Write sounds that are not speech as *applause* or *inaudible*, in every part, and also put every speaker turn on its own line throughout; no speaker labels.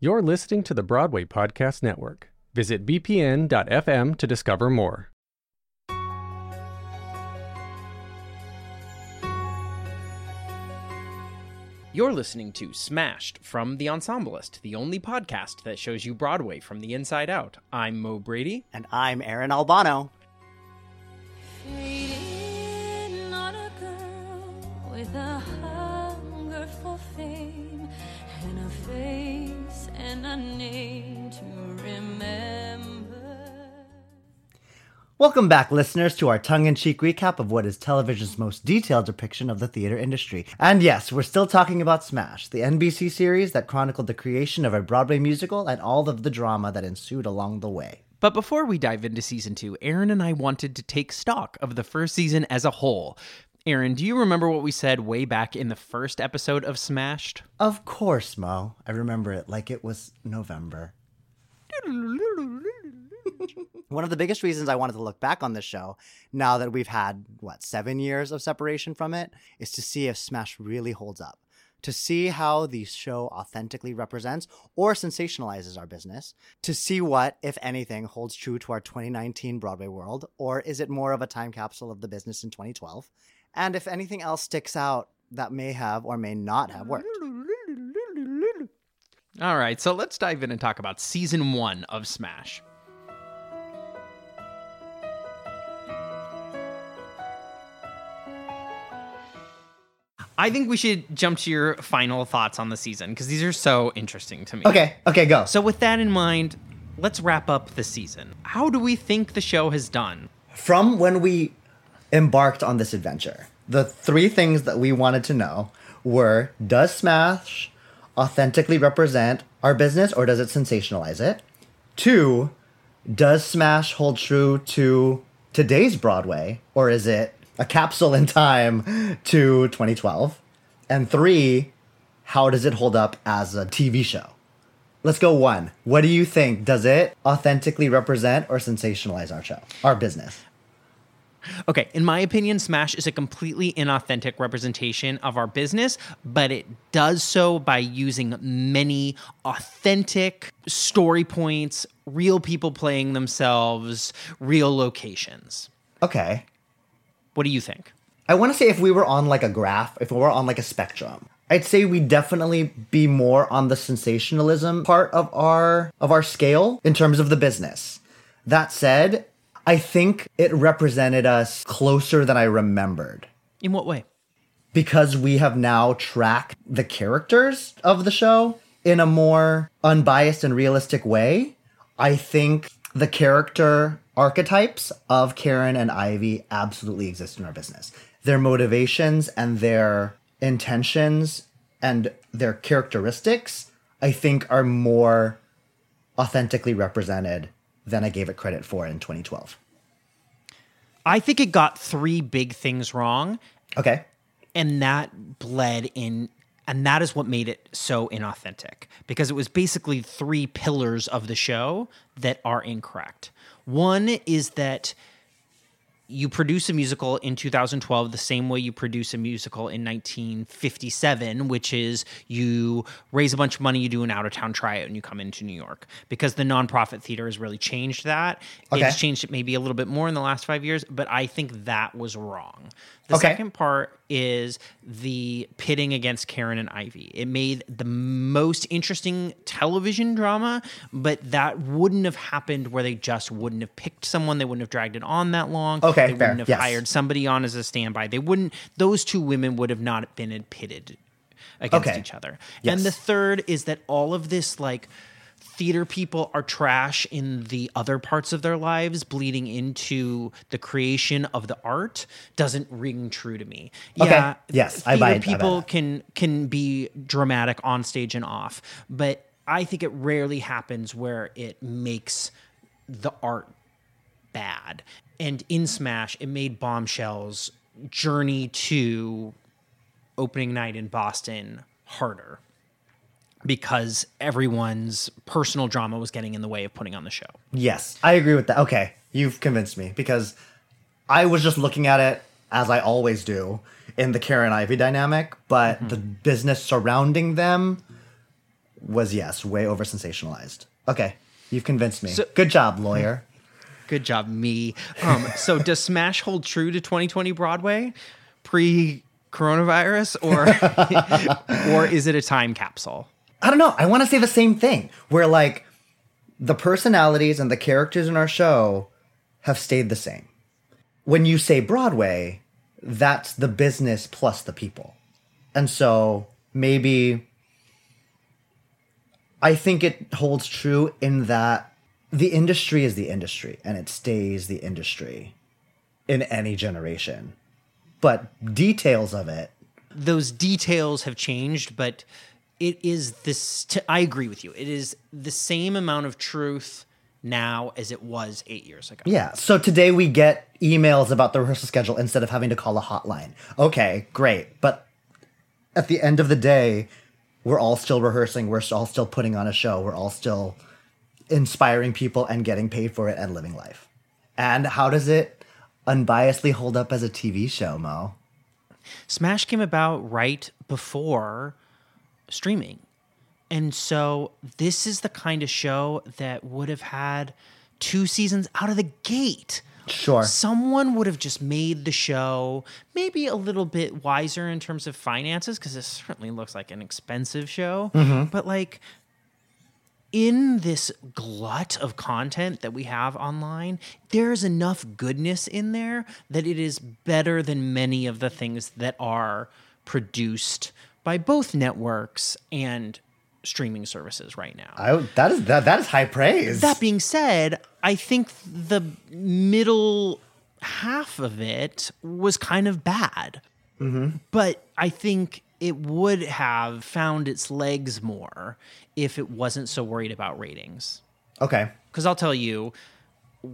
You're listening to the Broadway Podcast Network. Visit bpn.fm to discover more.
You're listening to Smashed from The Ensemblist, the only podcast that shows you Broadway from the inside out. I'm Mo Brady.
And I'm Aaron Albano.
Fading on a girl with a hunger for fame and a face and a name to remember.
Welcome back, listeners, to our tongue in cheek recap of what is television's most detailed depiction of the theater industry. And yes, we're still talking about Smash, the NBC series that chronicled the creation of a Broadway musical and all of the drama that ensued along the way.
But before we dive into season two, Aaron and I wanted to take stock of the first season as a whole. Aaron, do you remember what we said way back in the first episode of Smashed?
Of course, Mo. I remember it like it was November. *laughs* One of the biggest reasons I wanted to look back on this show, now that we've had, what, seven years of separation from it, is to see if Smash really holds up. To see how the show authentically represents or sensationalizes our business. To see what, if anything, holds true to our 2019 Broadway world, or is it more of a time capsule of the business in 2012? And if anything else sticks out that may have or may not have worked.
All right, so let's dive in and talk about season one of Smash. I think we should jump to your final thoughts on the season because these are so interesting to me.
Okay, okay, go.
So, with that in mind, let's wrap up the season. How do we think the show has done?
from when we embarked on this adventure, the three things that we wanted to know were does Smash authentically represent our business or does it sensationalize it? Two, does Smash hold true to today's Broadway or is it a capsule in time to 2012? And three, how does it hold up as a TV show? Let's go one. What do you think? Does it authentically represent or sensationalize our show, our business?
Okay, in my opinion, Smash is a completely inauthentic representation of our business, but it does so by using many authentic story points, real people playing themselves, real locations.
Okay.
What do you think?
I want to say if we were on like a graph, if we were on like a spectrum, I'd say we definitely be more on the sensationalism part of our of our scale in terms of the business. That said, I think it represented us closer than I remembered
In what way?
because we have now tracked the characters of the show in a more unbiased and realistic way. I think the character archetypes of Karen and Ivy absolutely exist in our business. Their motivations and their intentions and their characteristics, I think, are more authentically represented than I gave it credit for in 2012.
I think it got three big things wrong,
Okay.
and that bled in and that is what made it so inauthentic because it was basically three pillars of the show that are incorrect. One is that you produce a musical in 2012 the same way you produce a musical in 1957, which is you raise a bunch of money, you do an out of town tryout, and you come into New York. Because the nonprofit theater has really changed that.
Okay.
It's changed it maybe a little bit more in the last five years, but I think that was wrong. The
Okay.
second part is the pitting against Karen and Ivy. It made the most interesting television drama, but that wouldn't have happened where they just wouldn't have picked someone. They wouldn't have dragged it on that long.
Okay,
They
fair,
wouldn't have
yes.
hired somebody on as a standby. They wouldn't, those two women would have not been pitted against
Okay.
each other.
Yes.
And the third is that all of this, like, theater people are trash in the other parts of their lives bleeding into the creation of the art doesn't ring true to me
Okay.
yeah
Yes, I buy- I buy
people
that.
can can be dramatic on stage and off but i think it rarely happens where it makes the art bad and in smash it made bombshells journey to opening night in boston harder because everyone's personal drama was getting in the way of putting on the show.
Yes, I agree with that. Okay, you've convinced me because I was just looking at it as I always do in the Karen Ivy dynamic, but the business surrounding them was yes, way over sensationalized. Okay, you've convinced me.
So-
Good job, lawyer. *laughs*
Good job, me. Um, so *laughs* does Smash hold true to 2020 Broadway pre coronavirus or *laughs* or is it a time capsule?
I don't know. I want to say the same thing where like the personalities and the characters in our show have stayed the same. When you say Broadway, that's the business plus the people. And so maybe I think it holds true in that the industry is the industry and it stays the industry in any generation. But details of it
Those details have changed, but it is this t- I agree with you. It is the same amount of truth now as it was 8 years ago.
Yeah. So today we get emails about the rehearsal schedule instead of having to call a hotline. Okay, great. But at the end of the day, we're all still rehearsing. We're all still putting on a show. We're all still inspiring people and getting paid for it and living life. And how does it unbiasedly hold up as a TV show, Mo?
Smash came about right before streaming. And so this is the kind of show that would have had two seasons out of the gate.
Sure.
Someone would have just made the show maybe a little bit wiser in terms of finances because it certainly looks like an expensive show. Mm-hmm. But like in this glut of content that we have online, there's enough goodness in there that it is better than many of the things that are produced by both networks and streaming services right now.
I, that is that, that is high praise.
That being said, I think the middle half of it was kind of bad. Mm-hmm. But I think it would have found its legs more if it wasn't so worried about ratings.
okay.
Because I'll tell you,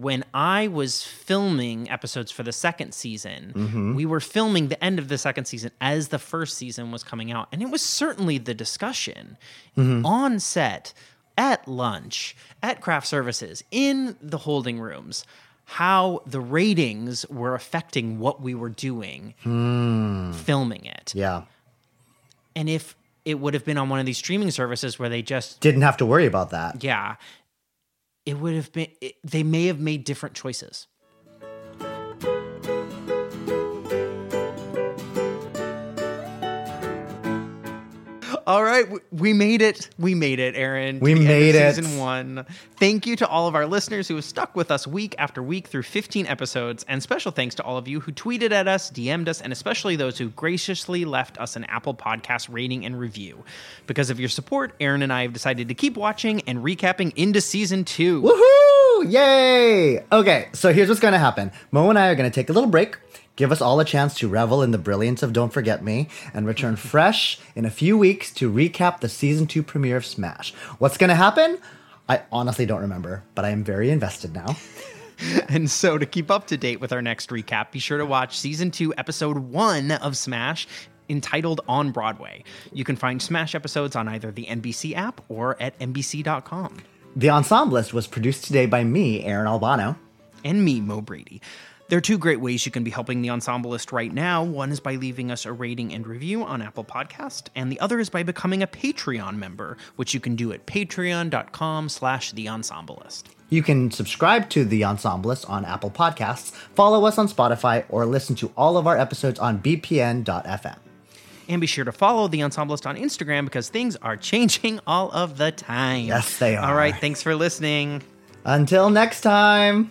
when I was filming episodes for the second season, mm-hmm. we were filming the end of the second season as the first season was coming out. And it was certainly the discussion mm-hmm. on set, at lunch, at craft services, in the holding rooms, how the ratings were affecting what we were doing hmm. filming it.
Yeah.
And if it would have been on one of these streaming services where they just
Didn't have to worry about that.
yeah, it would have been. It, they may have made different choices. All right, we made it. We made it, Aaron.
We
the end of
made it.
Season one. Thank you to all of our listeners who have stuck with us week after week through 15 episodes, and special thanks to all of you who tweeted at us, DM'd us, and especially those who graciously left us an Apple Podcast rating and review. Because of your support, Aaron and I have decided to keep watching and recapping into season two.
Woohoo! Yay! Okay, so here's what's gonna happen. Mo and I are gonna take a little break, give us all a chance to revel in the brilliance of Don't Forget Me, and return *laughs* fresh in a few weeks to recap the season two premiere of Smash. What's gonna happen? I honestly don't remember, but I am very invested now. *laughs*
And so, to keep up to date with our next recap, be sure to watch season two, episode one of Smash. Entitled On Broadway. You can find Smash episodes on either the NBC app or at NBC.com.
The Ensemblist was produced today by me, Aaron Albano.
and me, Mo Brady. There are two great ways you can be helping the Ensemblist right now. One is by leaving us a rating and review on Apple Podcast, and the other is by becoming a Patreon member, which you can do at patreon.com slash the ensemblist.
You can subscribe to The Ensemblist on Apple Podcasts, follow us on Spotify, or listen to all of our episodes on bpn.fm.
And be sure to follow the Ensemblist on Instagram because things are changing all of the time.
Yes, they are.
All right, thanks for listening.
Until next time!